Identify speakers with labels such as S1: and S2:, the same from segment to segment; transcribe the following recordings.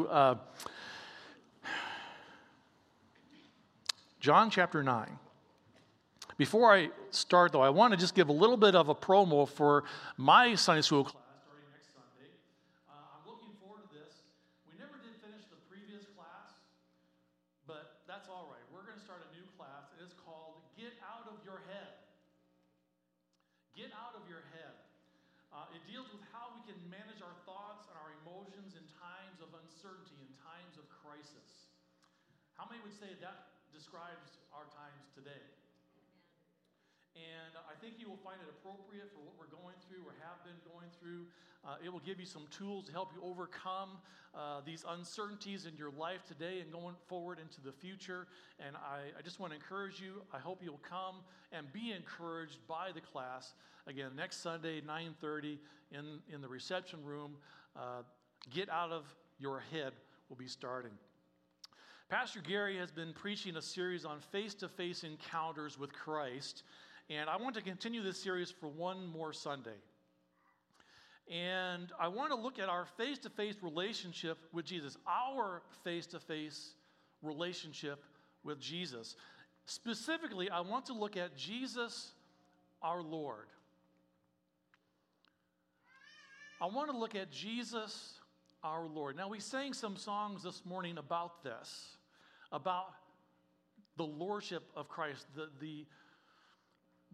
S1: uh, John chapter 9. Before I start, though, I want to just give a little bit of a promo for my Sunday school class starting next Sunday. Uh, I'm looking forward to this. We never did finish the previous class, but that's all right. We're going to start a new class. It's called Get Out of Your Head. Get Out of Your Head. Uh, it deals with how we can manage our thoughts and our emotions in times of uncertainty, in times of crisis. How many would say that describes our times today? And I think you will find it appropriate for what we're going through or have been going through. Uh, it will give you some tools to help you overcome uh, these uncertainties in your life today and going forward into the future. And I, I just want to encourage you. I hope you'll come and be encouraged by the class. Again, next Sunday, 9.30 in, in the reception room. Uh, Get out of your head We'll be starting. Pastor Gary has been preaching a series on face to face encounters with Christ. And I want to continue this series for one more Sunday. And I want to look at our face to face relationship with Jesus, our face to face relationship with Jesus. Specifically, I want to look at Jesus, our Lord. I want to look at Jesus, our Lord. Now, we sang some songs this morning about this, about the lordship of Christ, the, the,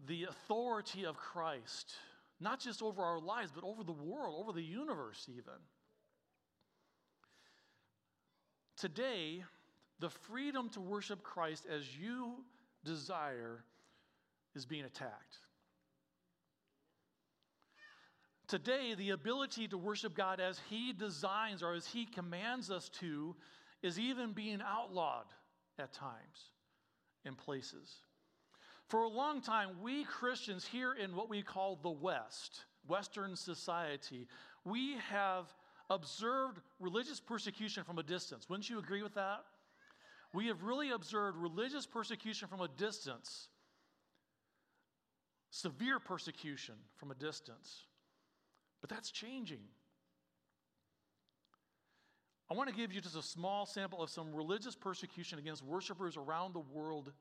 S1: the authority of Christ, not just over our lives, but over the world, over the universe, even. Today, the freedom to worship Christ as you desire is being attacked. Today, the ability to worship God as He designs or as He commands us to is even being outlawed at times in places. For a long time, we Christians here in what we call the West, Western society, we have observed religious persecution from a distance. Wouldn't you agree with that? We have really observed religious persecution from a distance, severe persecution from a distance. But that's changing. I want to give you just a small sample of some religious persecution against worshipers around the world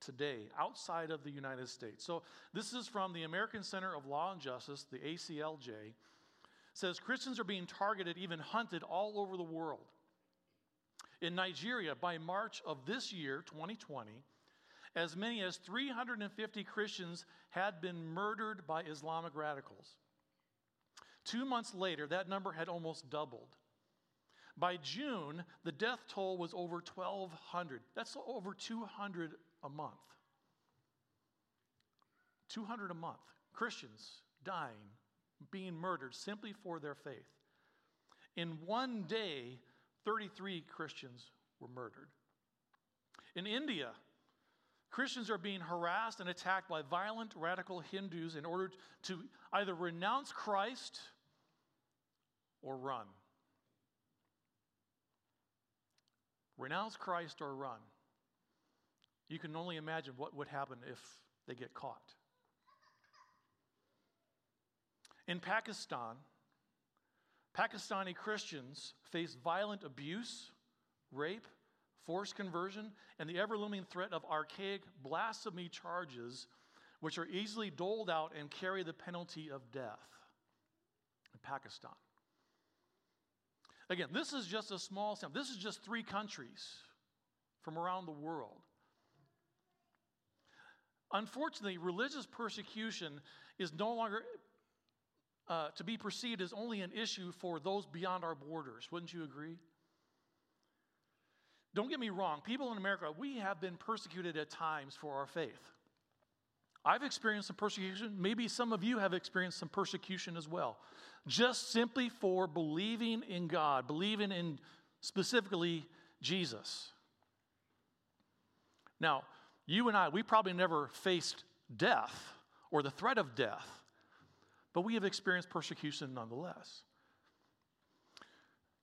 S1: today, outside of the United States. So, this is from the American Center of Law and Justice, the ACLJ. It says Christians are being targeted, even hunted all over the world. In Nigeria, by March of this year, 2020, as many as 350 Christians had been murdered by Islamic radicals. Two months later, that number had almost doubled. By June, the death toll was over 1,200. That's over 200 a month. 200 a month. Christians dying, being murdered simply for their faith. In one day, 33 Christians were murdered. In India, Christians are being harassed and attacked by violent radical Hindus in order to either renounce Christ or run. Renounce Christ or run. You can only imagine what would happen if they get caught. In Pakistan, Pakistani Christians face violent abuse, rape, forced conversion, and the ever looming threat of archaic blasphemy charges, which are easily doled out and carry the penalty of death in Pakistan. Again, this is just a small sample. This is just three countries from around the world. Unfortunately, religious persecution is no longer uh, to be perceived as only an issue for those beyond our borders. Wouldn't you agree? Don't get me wrong, people in America, we have been persecuted at times for our faith. I've experienced some persecution. Maybe some of you have experienced some persecution as well. Just simply for believing in God, believing in specifically Jesus. Now, you and I, we probably never faced death or the threat of death, but we have experienced persecution nonetheless.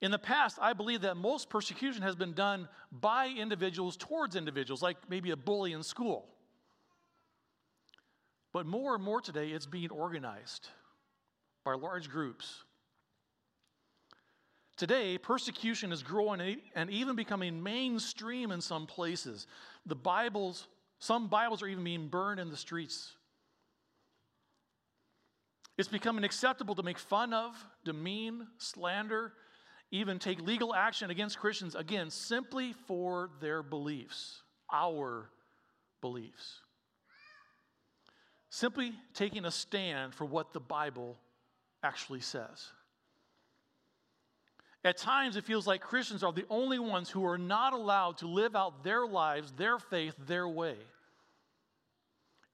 S1: In the past, I believe that most persecution has been done by individuals towards individuals, like maybe a bully in school. But more and more today, it's being organized by large groups Today, persecution is growing and even becoming mainstream in some places. The Bibles, some Bibles are even being burned in the streets. It's becoming acceptable to make fun of, demean, slander, even take legal action against Christians, again, simply for their beliefs, our beliefs. Simply taking a stand for what the Bible actually says. At times, it feels like Christians are the only ones who are not allowed to live out their lives, their faith, their way.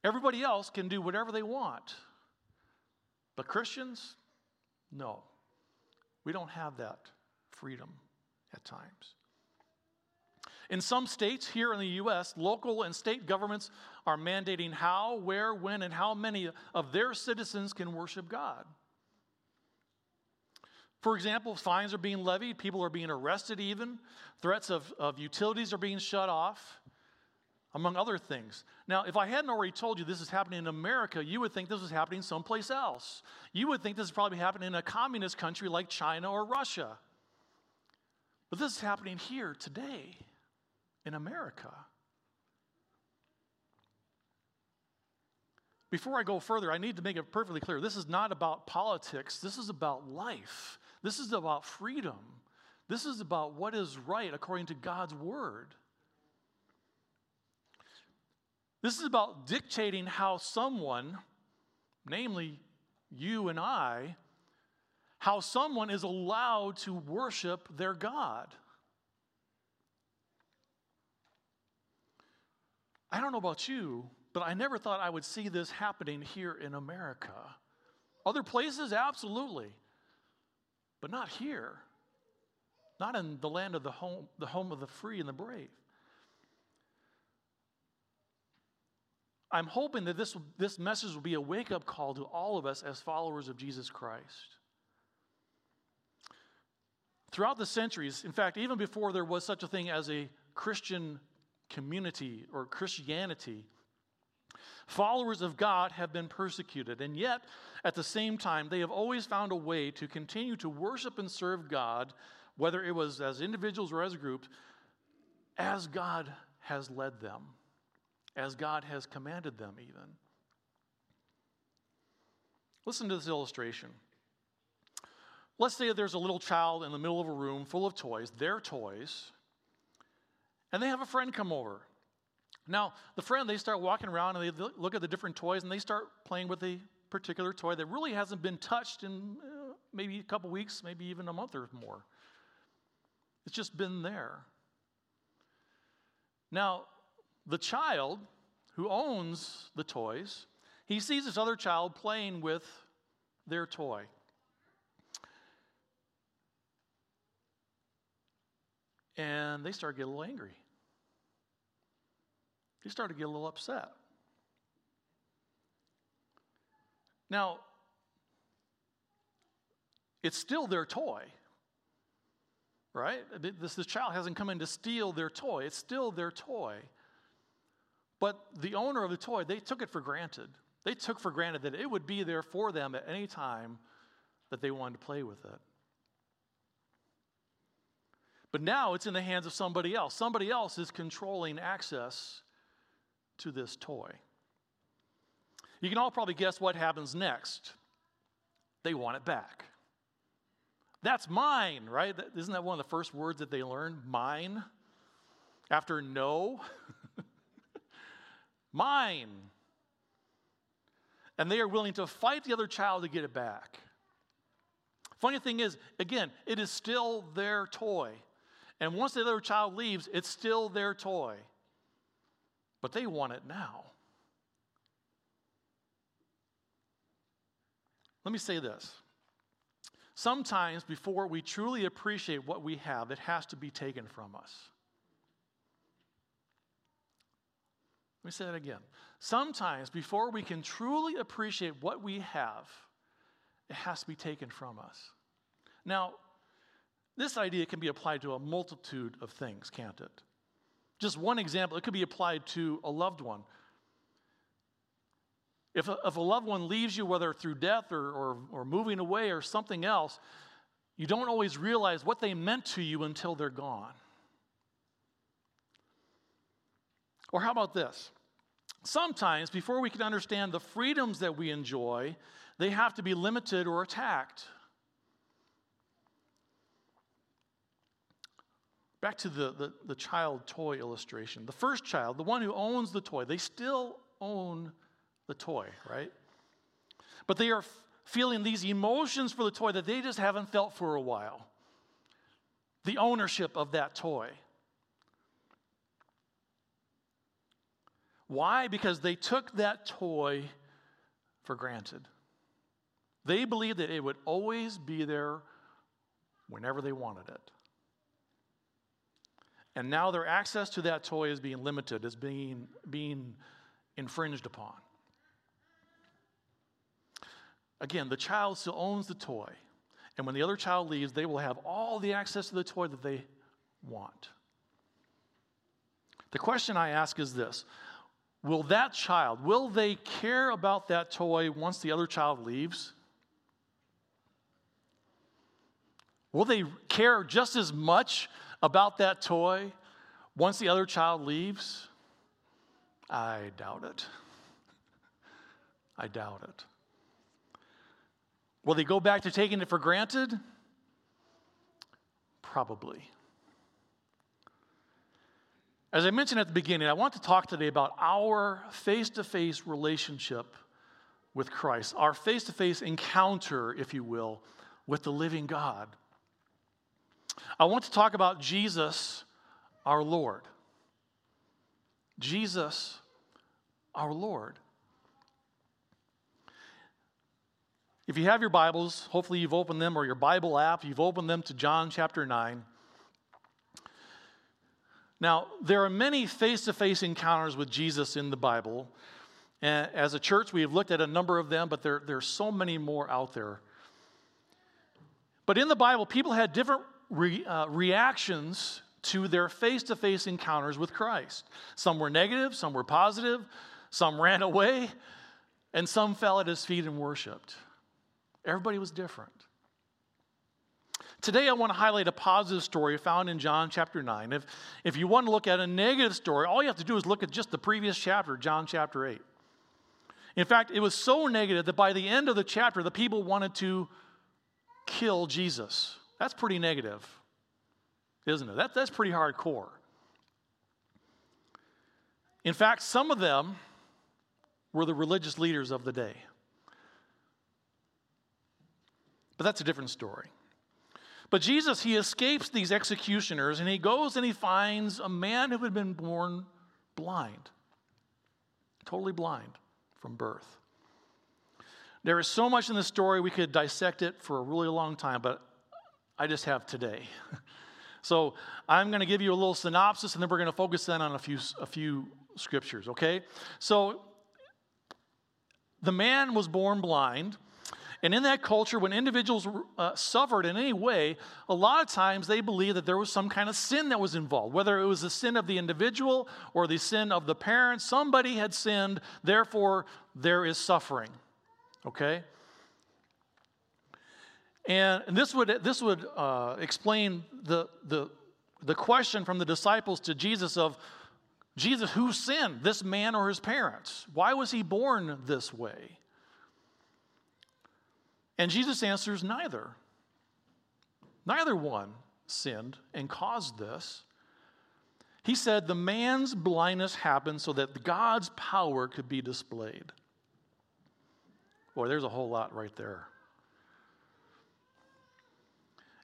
S1: Everybody else can do whatever they want. But Christians, no. We don't have that freedom at times. In some states here in the U.S., local and state governments are mandating how, where, when, and how many of their citizens can worship God. For example, fines are being levied, people are being arrested, even. Threats of, of utilities are being shut off, among other things. Now, if I hadn't already told you this is happening in America, you would think this was happening someplace else. You would think this is probably happening in a communist country like China or Russia. But this is happening here today in America. Before I go further, I need to make it perfectly clear this is not about politics, this is about life. This is about freedom. This is about what is right according to God's word. This is about dictating how someone, namely you and I, how someone is allowed to worship their God. I don't know about you, but I never thought I would see this happening here in America. Other places, absolutely but not here. Not in the land of the home, the home of the free and the brave. I'm hoping that this, this message will be a wake up call to all of us as followers of Jesus Christ. Throughout the centuries, in fact, even before there was such a thing as a Christian community or Christianity, Followers of God have been persecuted, and yet, at the same time, they have always found a way to continue to worship and serve God, whether it was as individuals or as groups, as God has led them, as God has commanded them, even. Listen to this illustration. Let's say there's a little child in the middle of a room full of toys, their toys, and they have a friend come over. Now, the friend, they start walking around and they look at the different toys and they start playing with a particular toy that really hasn't been touched in uh, maybe a couple weeks, maybe even a month or more. It's just been there. Now, the child who owns the toys, he sees this other child playing with their toy. And they start getting a little angry. He started to get a little upset. Now, it's still their toy, right? This, this child hasn't come in to steal their toy, it's still their toy. But the owner of the toy, they took it for granted. They took for granted that it would be there for them at any time that they wanted to play with it. But now it's in the hands of somebody else. Somebody else is controlling access to this toy. You can all probably guess what happens next. They want it back. That's mine, right? Isn't that one of the first words that they learn? Mine. After no, mine. And they are willing to fight the other child to get it back. Funny thing is, again, it is still their toy. And once the other child leaves, it's still their toy but they want it now. Let me say this. Sometimes, before we truly appreciate what we have, it has to be taken from us. Let me say that again. Sometimes, before we can truly appreciate what we have, it has to be taken from us. Now, this idea can be applied to a multitude of things, can't it? Just one example, it could be applied to a loved one. If a, if a loved one leaves you, whether through death or, or, or moving away or something else, you don't always realize what they meant to you until they're gone. Or how about this? Sometimes, before we can understand the freedoms that we enjoy, they have to be limited or attacked. Back to the, the, the, child toy illustration. The first child, the one who owns the toy, they still own the toy, right? But they are f- feeling these emotions for the toy that they just haven't felt for a while. The ownership of that toy. Why? Because they took that toy for granted. They believed that it would always be there whenever they wanted it. And now their access to that toy is being limited, is being, being infringed upon. Again, the child still owns the toy. And when the other child leaves, they will have all the access to the toy that they want. The question I ask is this Will that child, will they care about that toy once the other child leaves? Will they care just as much about that toy once the other child leaves? I doubt it. I doubt it. Will they go back to taking it for granted? Probably. As I mentioned at the beginning, I want to talk today about our face to face relationship with Christ, our face to face encounter, if you will, with the living God. I want to talk about Jesus, our Lord. Jesus, our Lord. If you have your Bibles, hopefully you've opened them, or your Bible app, you've opened them to John chapter 9. Now, there are many face to face encounters with Jesus in the Bible. And as a church, we have looked at a number of them, but there, there are so many more out there. But in the Bible, people had different re, uh, reactions to their face to face encounters with Christ. Some were negative, some were positive, some ran away, and some fell at his feet and worshiped. Everybody was different. Today, I want to highlight a positive story found in John chapter 9. If, if you want to look at a negative story, all you have to do is look at just the previous chapter, John chapter 8. In fact, it was so negative that by the end of the chapter, the people wanted to kill Jesus. That's pretty negative, isn't it? That, that's pretty hardcore. In fact, some of them were the religious leaders of the day. But that's a different story. But Jesus, he escapes these executioners and he goes and he finds a man who had been born blind, totally blind from birth. There is so much in this story, we could dissect it for a really long time, but I just have today. so I'm going to give you a little synopsis, and then we're going to focus then on a few, a few scriptures, okay? So the man was born blind. And in that culture, when individuals uh, suffered in any way, a lot of times they believed that there was some kind of sin that was involved, whether it was the sin of the individual or the sin of the parents. Somebody had sinned, therefore, there is suffering. Okay? And, and this would, this would uh, explain the, the, the question from the disciples to Jesus of, Jesus, who sinned, this man or his parents? Why was he born this way? And Jesus answers, neither. Neither one sinned and caused this. He said, the man's blindness happened so that God's power could be displayed. Boy, there's a whole lot right there.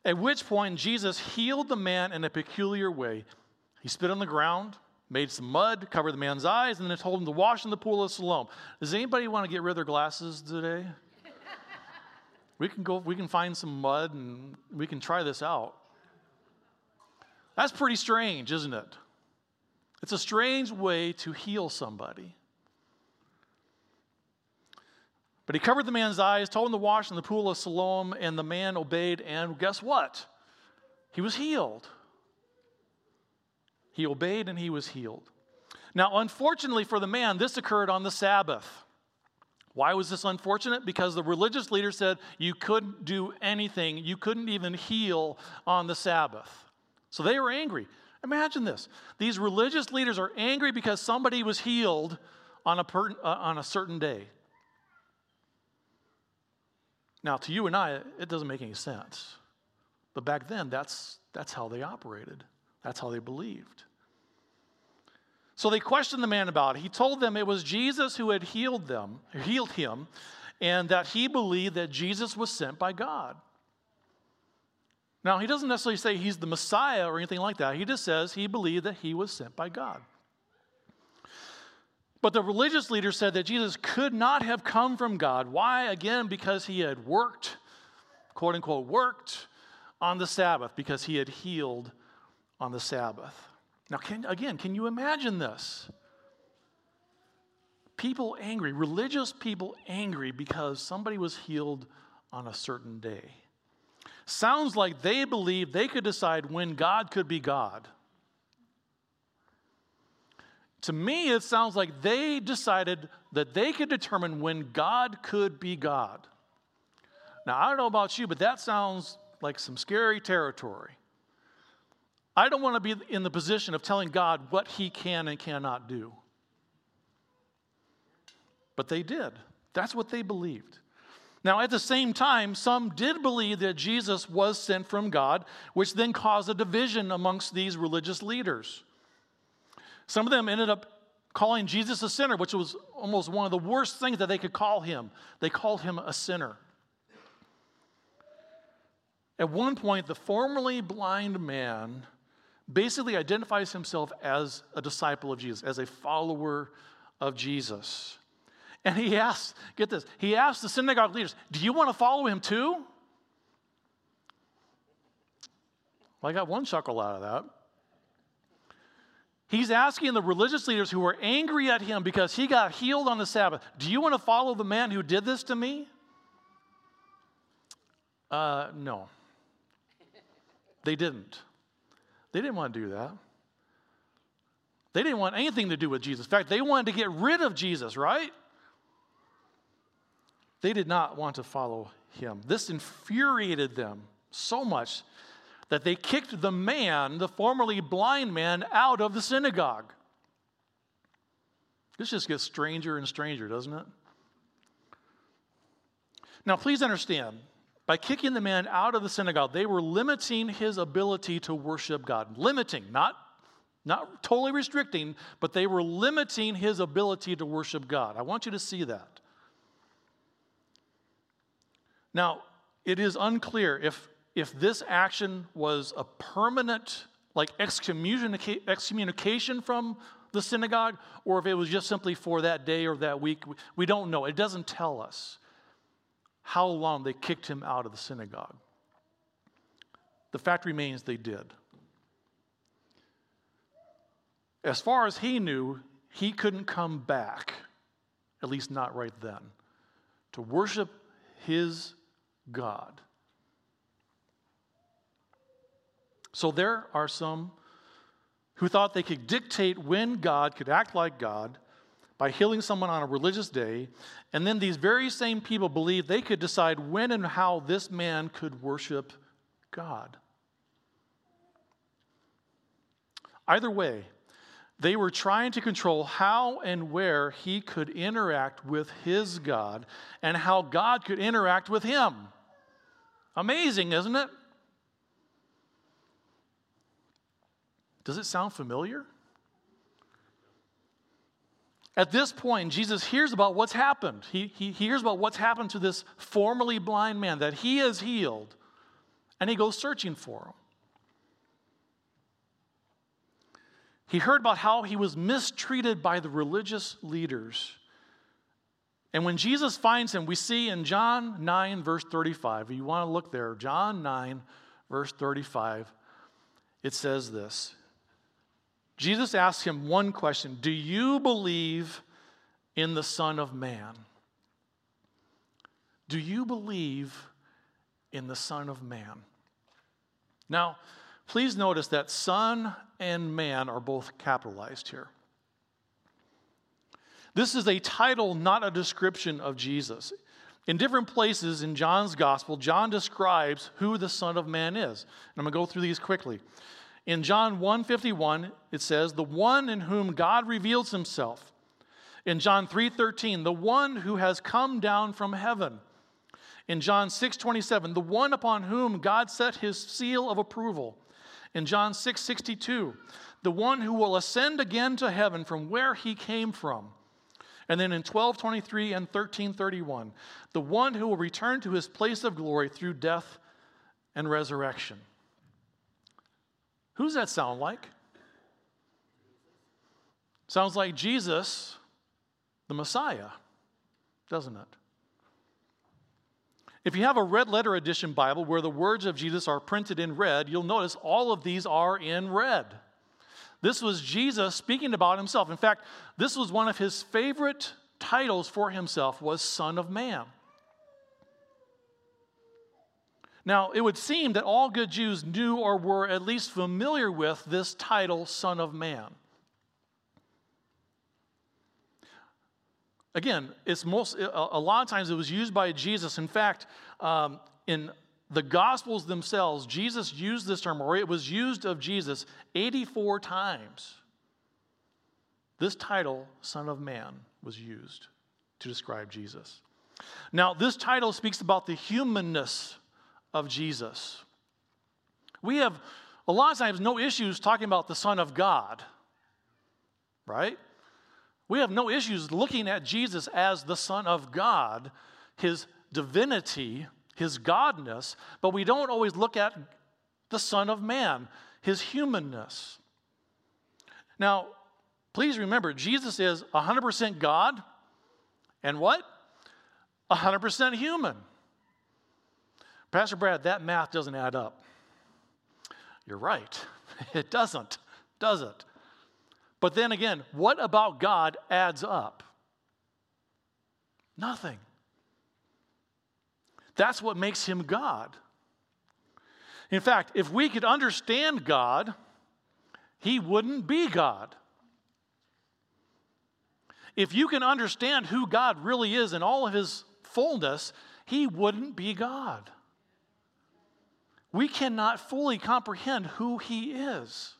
S1: At which point, Jesus healed the man in a peculiar way. He spit on the ground, made some mud, covered the man's eyes, and then told him to wash in the pool of Siloam. Does anybody want to get rid of their glasses today? we can go, we can find some mud and we can try this out. That's pretty strange, isn't it? It's a strange way to heal somebody. But he covered the man's eyes, told him to wash in the pool of Siloam, and the man obeyed, and guess what? He was healed. He obeyed and he was healed. Now, unfortunately for the man, this occurred on the Sabbath. Why was this unfortunate? Because the religious leader said you couldn't do anything, you couldn't even heal on the Sabbath. So they were angry. Imagine this these religious leaders are angry because somebody was healed on a, per, uh, on a certain day. Now, to you and I, it doesn't make any sense. But back then, that's, that's how they operated, that's how they believed. So they questioned the man about it. He told them it was Jesus who had healed them, healed him, and that he believed that Jesus was sent by God. Now, he doesn't necessarily say he's the Messiah or anything like that. He just says he believed that he was sent by God. But the religious leaders said that Jesus could not have come from God. Why? Again, because he had worked, quote unquote, worked on the Sabbath, because he had healed on the Sabbath. Now, can, again, can you imagine this? People angry, religious people angry because somebody was healed on a certain day. Sounds like they believed they could decide when God could be God. To me, it sounds like they decided that they could determine when God could be God. Now, I don't know about you, but that sounds like some scary territory. I don't want to be in the position of telling God what he can and cannot do. But they did. That's what they believed. Now, at the same time, some did believe that Jesus was sent from God, which then caused a division amongst these religious leaders. Some of them ended up calling Jesus a sinner, which was almost one of the worst things that they could call him. They called him a sinner. At one point, the formerly blind man basically identifies himself as a disciple of Jesus, as a follower of Jesus. And he asks, get this, he asks the synagogue leaders, Do you want to follow him too? Well, I got one chuckle out of that. He's asking the religious leaders who were angry at him because he got healed on the Sabbath, Do you want to follow the man who did this to me? Uh, no. They didn't. They didn't want to do that. They didn't want anything to do with Jesus. In fact, they wanted to get rid of Jesus, right? They did not want to follow him. This infuriated them so much that they kicked the man, the formerly blind man, out of the synagogue. This just gets stranger and stranger, doesn't it? Now, please understand, by kicking the man out of the synagogue, they were limiting his ability to worship God. Limiting, not, not totally restricting, but they were limiting his ability to worship God. I want you to see that. Now, it is unclear if if this action was a permanent, like excommunication from the synagogue, or if it was just simply for that day or that week. We don't know. It doesn't tell us how long they kicked him out of the synagogue. The fact remains they did. As far as he knew, he couldn't come back, at least not right then, to worship his God. So there are some who thought they could dictate when God could act like God by healing someone on a religious day, and then these very same people believed they could decide when and how this man could worship God. Either way, they were trying to control how and where he could interact with his God and how God could interact with him. Amazing, isn't it? Does it sound familiar? At this point, Jesus hears about what's happened. He, he hears about what's happened to this formerly blind man, that he has healed, and he goes searching for him. He heard about how he was mistreated by the religious leaders. And when Jesus finds him, we see in John 9, verse 35, if you want to look there, John 9, verse 35, it says this Jesus asked him one question Do you believe in the Son of Man? Do you believe in the Son of Man? Now, please notice that Son and Man are both capitalized here. This is a title, not a description of Jesus. In different places in John's gospel, John describes who the Son of Man is. And I'm going to go through these quickly. In John 1:51, it says, "The one in whom God reveals himself." In John 3:13, "The one who has come down from heaven." In John 6:27, "The one upon whom God set his seal of approval." In John 6:62, "The one who will ascend again to heaven from where he came from." And then in 1223 and 1331, the one who will return to his place of glory through death and resurrection. Who does that sound like? Sounds like Jesus, the Messiah, doesn't it? If you have a red letter edition Bible where the words of Jesus are printed in red, you'll notice all of these are in red. This was Jesus speaking about himself. In fact, this was one of his favorite titles for himself was Son of Man. Now, it would seem that all good Jews knew or were at least familiar with this title, Son of Man. Again, it's most, a lot of times it was used by Jesus. In fact, um, in the Gospels themselves, Jesus used this term, or it was used of Jesus 84 times. This title, Son of Man, was used to describe Jesus. Now, this title speaks about the humanness of Jesus. We have a lot of times no issues talking about the Son of God, right? We have no issues looking at Jesus as the Son of God, his divinity, his godness, but we don't always look at the Son of Man, his humanness. Now, please remember, Jesus is 100% God and what? 100% human. Pastor Brad, that math doesn't add up. You're right. It doesn't, does it? But then again, what about God adds up? Nothing. That's what makes him God. In fact, if we could understand God, he wouldn't be God. If you can understand who God really is in all of his fullness, he wouldn't be God. We cannot fully comprehend who he is.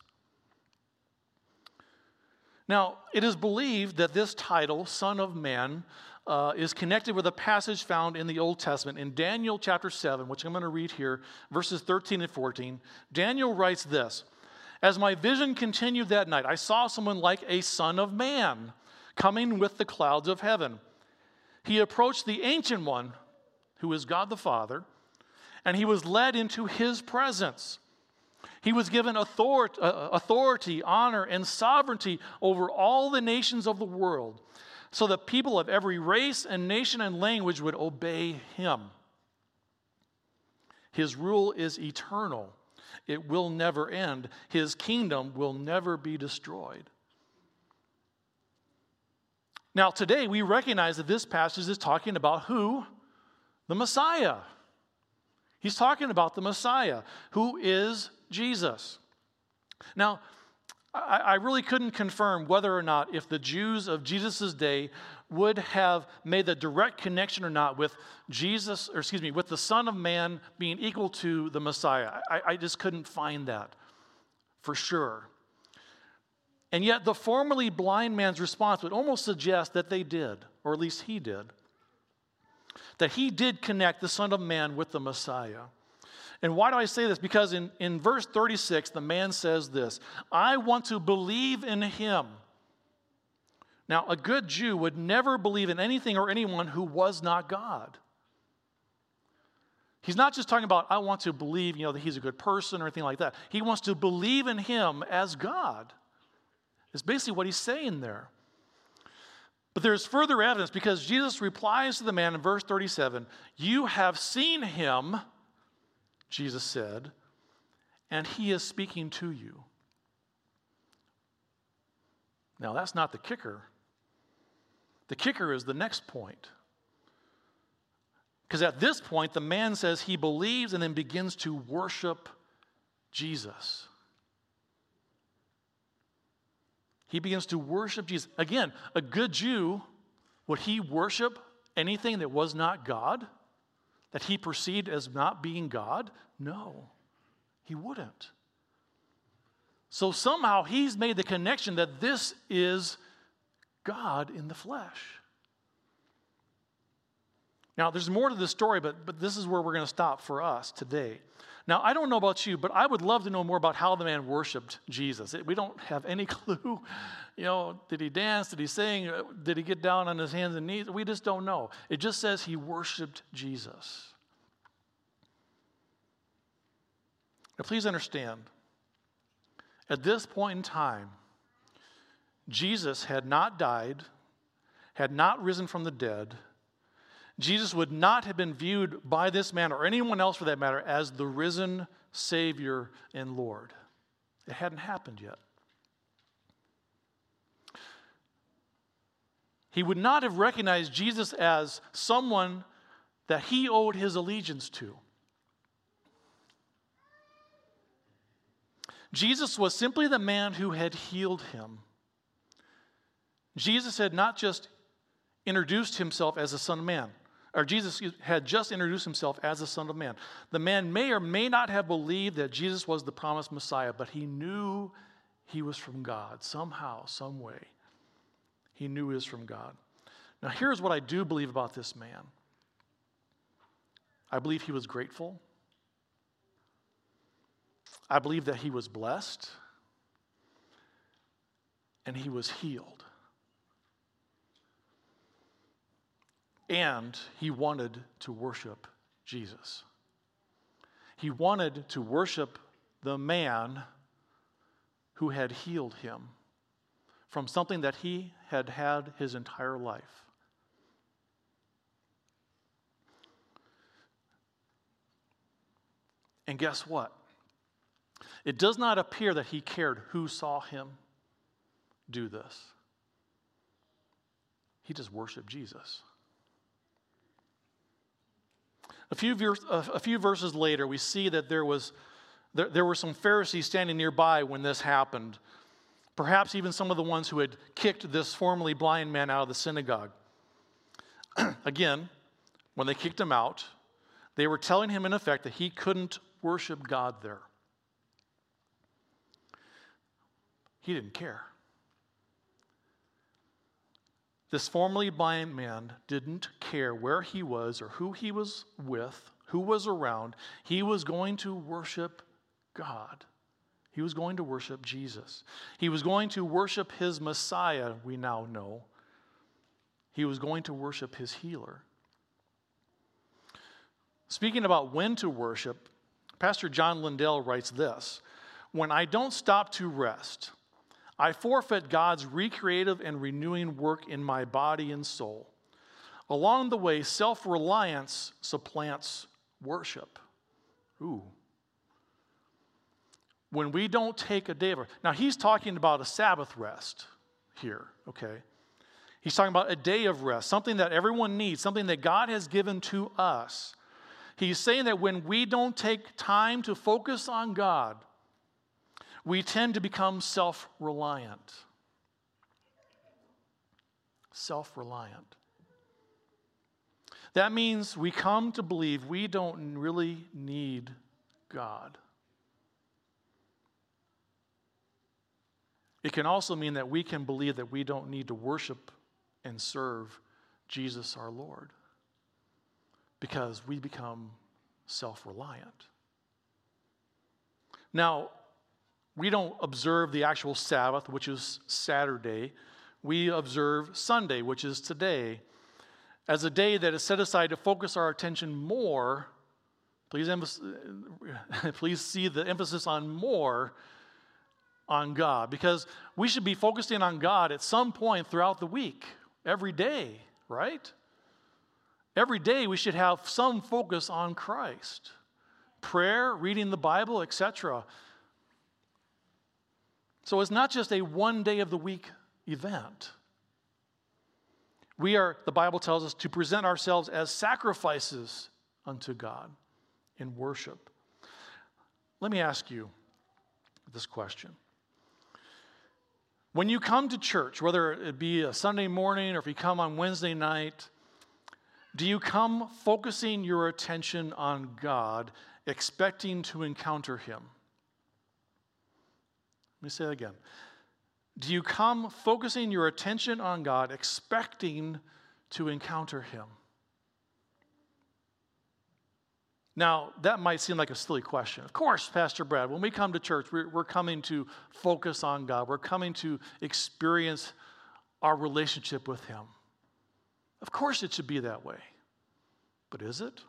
S1: Now, it is believed that this title, Son of Man, uh, is connected with a passage found in the Old Testament in Daniel chapter 7, which I'm going to read here, verses 13 and 14. Daniel writes this As my vision continued that night, I saw someone like a son of man coming with the clouds of heaven. He approached the ancient one, who is God the Father, and he was led into his presence. He was given authority, uh, authority, honor, and sovereignty over all the nations of the world so that people of every race and nation and language would obey him. His rule is eternal, it will never end. His kingdom will never be destroyed. Now, today we recognize that this passage is talking about who? The Messiah. He's talking about the Messiah, who is Jesus. Now, I, really couldn't confirm whether or not if the Jews of Jesus' day would have made the direct connection or not with Jesus, or excuse me, with the Son of Man being equal to the Messiah. I, I just couldn't find that for sure. And yet, the formerly blind man's response would almost suggest that they did, or at least he did. That he did connect the Son of Man with the Messiah. And why do I say this? Because in, in verse 36, the man says this I want to believe in him. Now, a good Jew would never believe in anything or anyone who was not God. He's not just talking about, I want to believe, you know, that he's a good person or anything like that. He wants to believe in him as God. Is basically what he's saying there. But there's further evidence because Jesus replies to the man in verse 37 You have seen him Jesus said, and he is speaking to you. Now, that's not the kicker. The kicker is the next point. Because at this point, the man says he believes and then begins to worship Jesus. He begins to worship Jesus. Again, a good Jew, would he worship anything that was not God? That he perceived as not being God? No, he wouldn't. So somehow he's made the connection that this is God in the flesh. Now, there's more to this story, but, but this is where we're going to stop for us today. Now, I don't know about you, but I would love to know more about how the man worshiped Jesus. We don't have any clue. You know, did he dance? Did he sing? Uh, did he get down on his hands and knees? We just don't know. It just says he worshiped Jesus. Now, please understand, at this point in time, Jesus had not died, had not risen from the dead. Jesus would not have been viewed by this man or anyone else for that matter as the risen Savior and Lord. It hadn't happened yet. He would not have recognized Jesus as someone that he owed his allegiance to. Jesus was simply the man who had healed him. Jesus had not just introduced himself as a son of man, or Jesus had just introduced himself as the Son of Man. The man may or may not have believed that Jesus was the promised Messiah, but he knew he was from God somehow, some way. He knew he was from God. Now, here's what I do believe about this man I believe he was grateful. I believe that he was blessed and he was healed. And he wanted to worship Jesus. He wanted to worship the man who had healed him from something that he had had his entire life. And guess what? It does not appear that he cared who saw him do this. He just worshiped Jesus. A few, a few verses later, we see that there, was, there, there were some Pharisees standing nearby when this happened. Perhaps even some of the ones who had kicked this formerly blind man out of the synagogue. Again, when they kicked him out, they were telling him, in effect, that he couldn't worship God there. He didn't care. This formerly blind man didn't care where he was or who he was with, who was around. He was going to worship God. He was going to worship Jesus. He was going to worship his Messiah, we now know. He was going to worship his healer. Speaking about when to worship, Pastor John Lindell writes this When I don't stop to rest, I forfeit God's recreative and renewing work in my body and soul. Along the way, self reliance supplants worship. Ooh. When we don't take a day of rest. Now, he's talking about a Sabbath rest here, okay? He's talking about a day of rest, something that everyone needs, something that God has given to us. He's saying that when we don't take time to focus on God, we tend to become self reliant. Self reliant. That means we come to believe we don't really need God. It can also mean that we can believe that we don't need to worship and serve Jesus our Lord because we become self reliant. Now, we don't observe the actual Sabbath, which is Saturday. We observe Sunday, which is today, as a day that is set aside to focus our attention more. Please, please see the emphasis on more on God, because we should be focusing on God at some point throughout the week, every day, right? Every day we should have some focus on Christ. Prayer, reading the Bible, etc. So it's not just a one day of the week event. We are, the Bible tells us, to present ourselves as sacrifices unto God in worship. Let me ask you this question When you come to church, whether it be a Sunday morning or if you come on Wednesday night, do you come focusing your attention on God, expecting to encounter Him? Let me say that again. Do you come focusing your attention on God, expecting to encounter Him? Now, that might seem like a silly question. Of course, Pastor Brad, when we come to church, we're, we're, coming to focus on God. We're coming to experience our relationship with Him. Of course, it should be that way. But is it?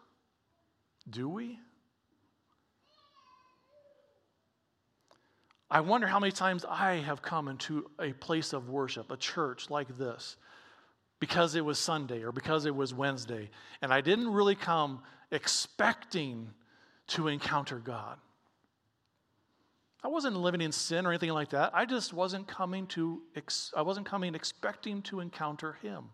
S1: Do we? I wonder how many times I have come into a place of worship, a church like this, because it was Sunday or because it was Wednesday, and I didn't really come expecting to encounter God. I wasn't living in sin or anything like that. I just wasn't coming to I wasn't coming expecting to encounter him.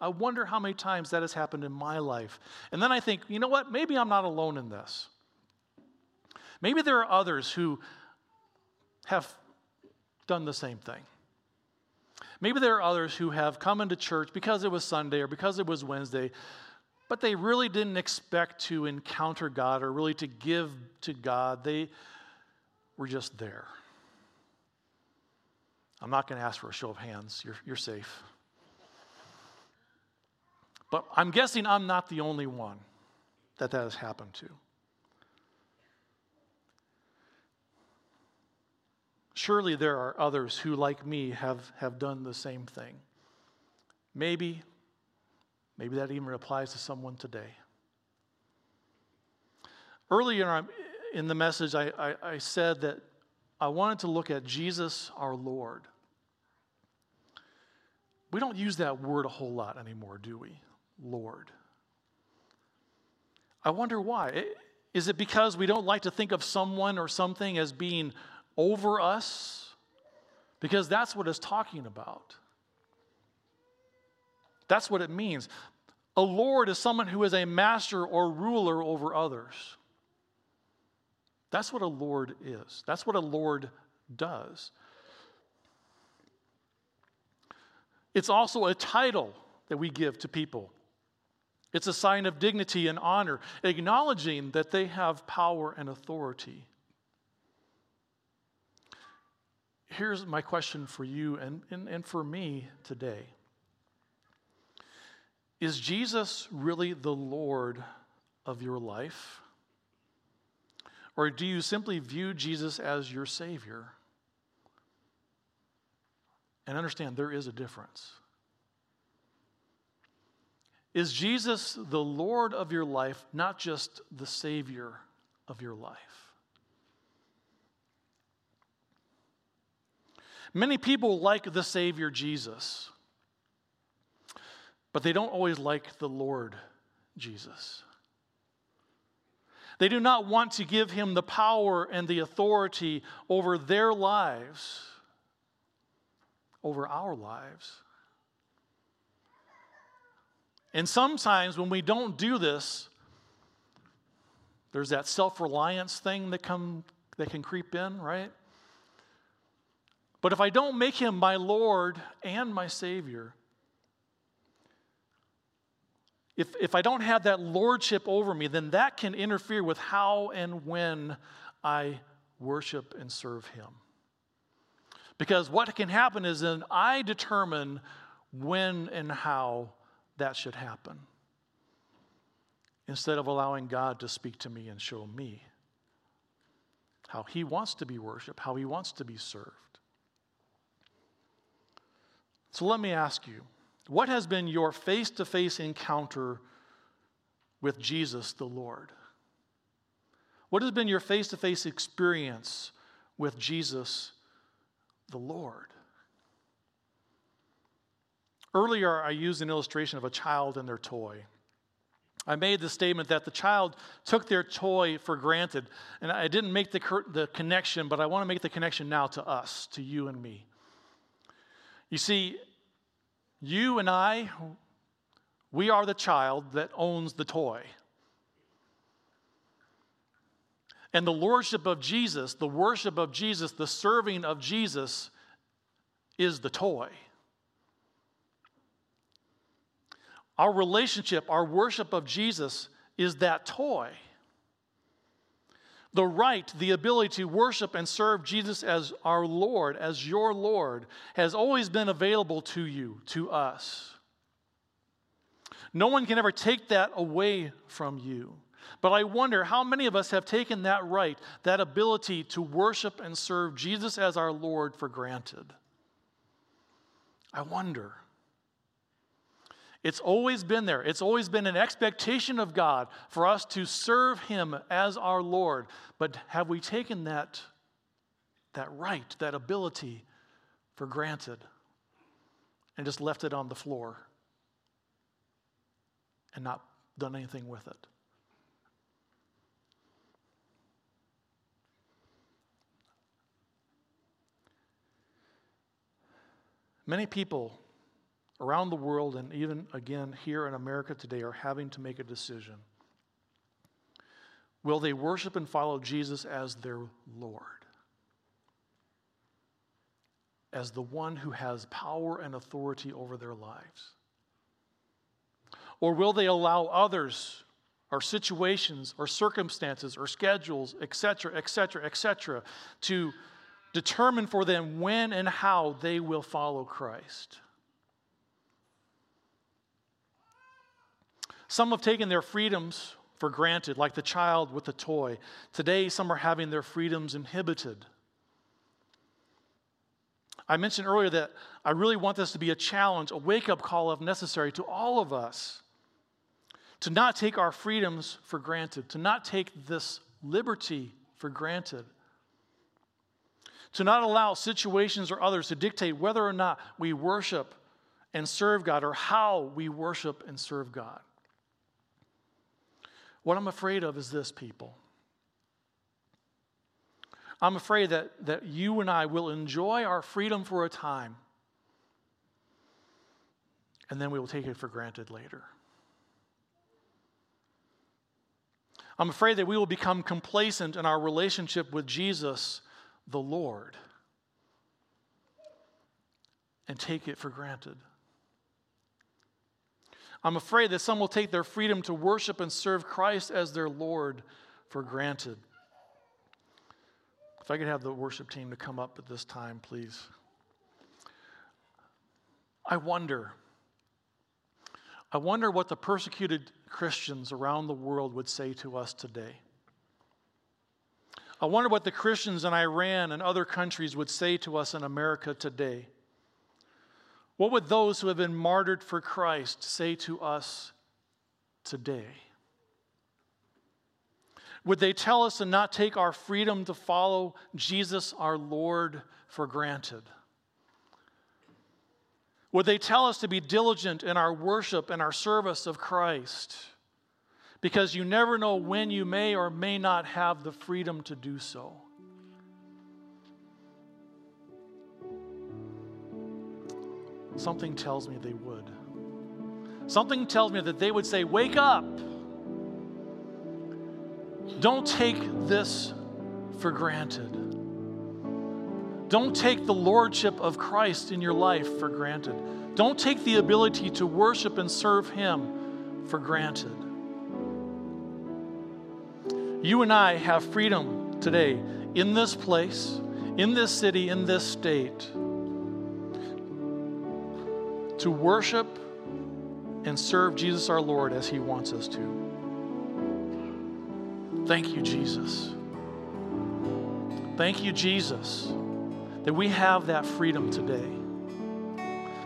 S1: I wonder how many times that has happened in my life. And then I think, you know what? Maybe I'm not alone in this. Maybe there are others who have done the same thing. Maybe there are others who have come into church because it was Sunday or because it was Wednesday, but they really didn't expect to encounter God or really to give to God. They were just there. I'm not going to ask for a show of hands. You're, you're safe. But I'm guessing I'm not the only one that that has happened to. Surely there are others who, like me, have, have done the same thing. Maybe Maybe that even applies to someone today. Earlier in the message, I, I, I said that I wanted to look at Jesus our Lord. We don't use that word a whole lot anymore, do we? Lord. I wonder why. Is it because we don't like to think of someone or something as being over us? Because that's what it's talking about. That's what it means. A lord is someone who is a master or ruler over others. That's what a lord is. That's what a lord does. It's also a title that we give to people. It's a sign of dignity and honor, acknowledging that they have power and authority. Here's my question for you and, and, and for me today. Is Jesus really the Lord of your life? Or do you simply view Jesus as your Savior? And understand there is a difference. Is Jesus the Lord of your life, not just the Savior of your life? Many people like the Savior Jesus. But they don't always like the Lord Jesus. They do not want to give him the power and the authority over their lives, over our lives. And sometimes when we don't do this, there's that self reliance thing that, come, that can creep in, right? But if I don't make him my Lord and my Savior, if, if I don't have that lordship over me, then that can interfere with how and when I worship and serve Him. Because what can happen is then I determine when and how that should happen instead of allowing God to speak to me and show me how He wants to be worshiped, how He wants to be served. So let me ask you what has been your face to face encounter with Jesus the Lord? What has been your face to face experience with Jesus the Lord? Earlier, I used an illustration of a child and their toy. I made the statement that the child took their toy for granted, and I didn't make the, the connection, but I want to make the connection now to us, to you and me. You see, you and I, we are the child that owns the toy. And the lordship of Jesus, the worship of Jesus, the serving of Jesus is the toy. Our relationship, our worship of Jesus is that toy. The right, the ability to worship and serve Jesus as our Lord, as your Lord, has always been available to you, to us. No one can ever take that away from you. But I wonder how many of us have taken that right, that ability to worship and serve Jesus as our Lord for granted. I wonder. It's always been there. It's always been an expectation of God for us to serve Him as our Lord. But have we taken that, that right, that ability for granted and just left it on the floor and not done anything with it? Many people around the world and even again here in America today are having to make a decision. Will they worship and follow Jesus as their Lord? As the one who has power and authority over their lives? Or will they allow others or situations or circumstances or schedules, etc., etc., etc., to determine for them when and how they will follow Christ? Some have taken their freedoms for granted, like the child with the toy. Today, some are having their freedoms inhibited. I mentioned earlier that I really want this to be a challenge, a wake up call if necessary to all of us to not take our freedoms for granted, to not take this liberty for granted, to not allow situations or others to dictate whether or not we worship and serve God or how we worship and serve God. What I'm afraid of is this, people. I'm afraid that, that you and I will enjoy our freedom for a time, and then we will take it for granted later. I'm afraid that we will become complacent in our relationship with Jesus, the Lord, and take it for granted. I'm afraid that some will take their freedom to worship and serve Christ as their Lord for granted. If I could have the worship team to come up at this time, please. I wonder. I wonder what the persecuted Christians around the world would say to us today. I wonder what the Christians in Iran and other countries would say to us in America today. What would those who have been martyred for Christ say to us today? Would they tell us to not take our freedom to follow Jesus our Lord for granted? Would they tell us to be diligent in our worship and our service of Christ? Because you never know when you may or may not have the freedom to do so. Something tells me they would. Something tells me that they would say, Wake up! Don't take this for granted. Don't take the lordship of Christ in your life for granted. Don't take the ability to worship and serve Him for granted. You and I have freedom today in this place, in this city, in this state to worship and serve Jesus our Lord as He wants us to. Thank you, Jesus. Thank you, Jesus, that we have that freedom today.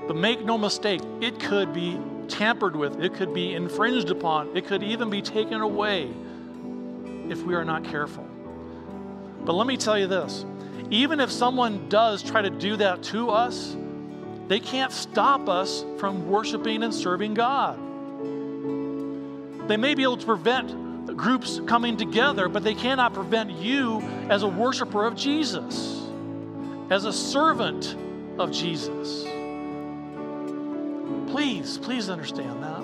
S1: But make no mistake, it could be tampered with, it could be infringed upon, it could even be taken away if we are not careful. But let me tell you this even if someone does try to do that to us, they can't stop us from worshiping and serving God. They may be able to prevent groups coming together, but they cannot prevent you as a worshiper of Jesus, as a servant of Jesus. Please, please understand that.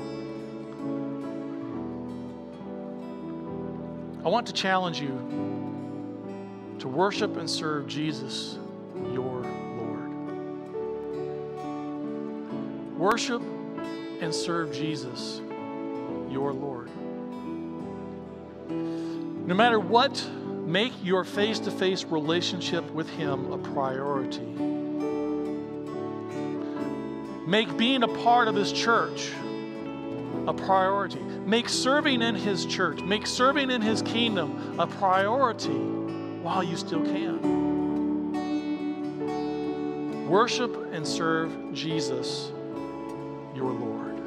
S1: I want to challenge you to worship and serve Jesus, your Worship and serve Jesus, your Lord. No matter what, make your face to face relationship with Him a priority. Make being a part of His church a priority. Make serving in His church, make serving in His kingdom a priority while you still can. Worship and serve Jesus, your Lord.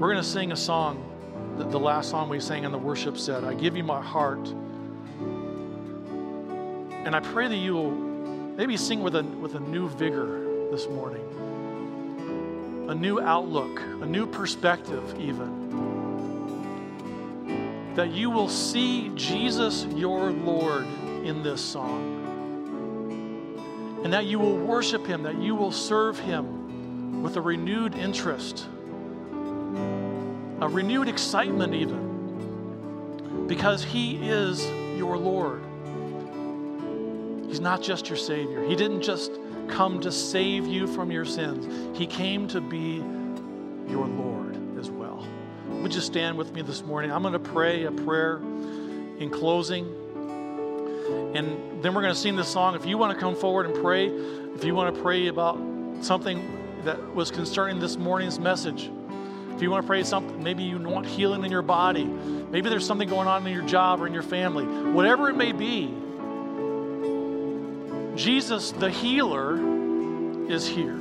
S1: We're going to sing a song, the, last song we sang in the worship set. I give you my heart. And I pray that you will maybe sing with a, with a new vigor this morning, a new outlook, a new perspective, even. That you will see Jesus, your Lord, in this song. And that you will worship Him, that you will serve Him with a renewed interest, a renewed excitement, even, because He is your Lord. He's not just your Savior. He didn't just come to save you from your sins, He came to be your Lord as well. Would you stand with me this morning? I'm going to pray a prayer in closing. And then we're going to sing this song. If you want to come forward and pray, if you want to pray about something that was concerning this morning's message, if you want to pray something, maybe you want healing in your body, maybe there's something going on in your job or in your family, whatever it may be, Jesus, the healer, is here.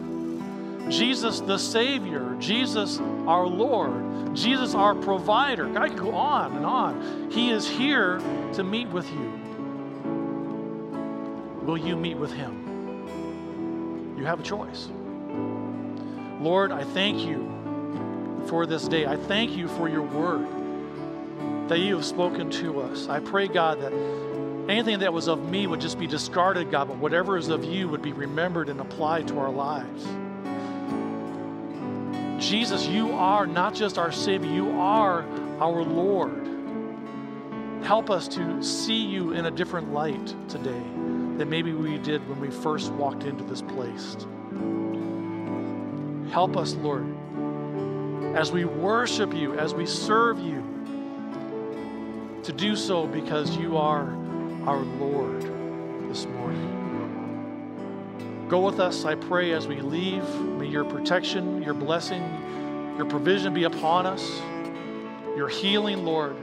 S1: Jesus, the Savior, Jesus, our Lord, Jesus, our provider. I could go on and on. He is here to meet with you. Will you meet with Him? You have a choice. Lord, I thank you for this day. I thank you for your word that you have spoken to us. I pray, God, that anything that was of me would just be discarded, God, but whatever is of you would be remembered and applied to our lives. Jesus, you are not just our Savior, you are our Lord. Help us to see you in a different light today than maybe we did when we first walked into this place. Help us, Lord, as we worship you, as we serve you, to do so because you are our Lord this morning. Go with us, I pray, as we leave. May your protection, your blessing, your provision be upon us, your healing, Lord.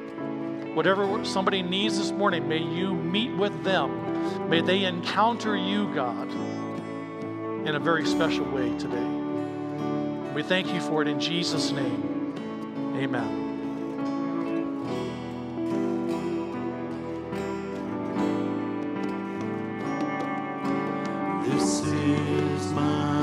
S1: Whatever somebody needs this morning, may you meet with them. May they encounter you, God, in a very special way today. We thank you for it in Jesus' name. Amen.
S2: This is my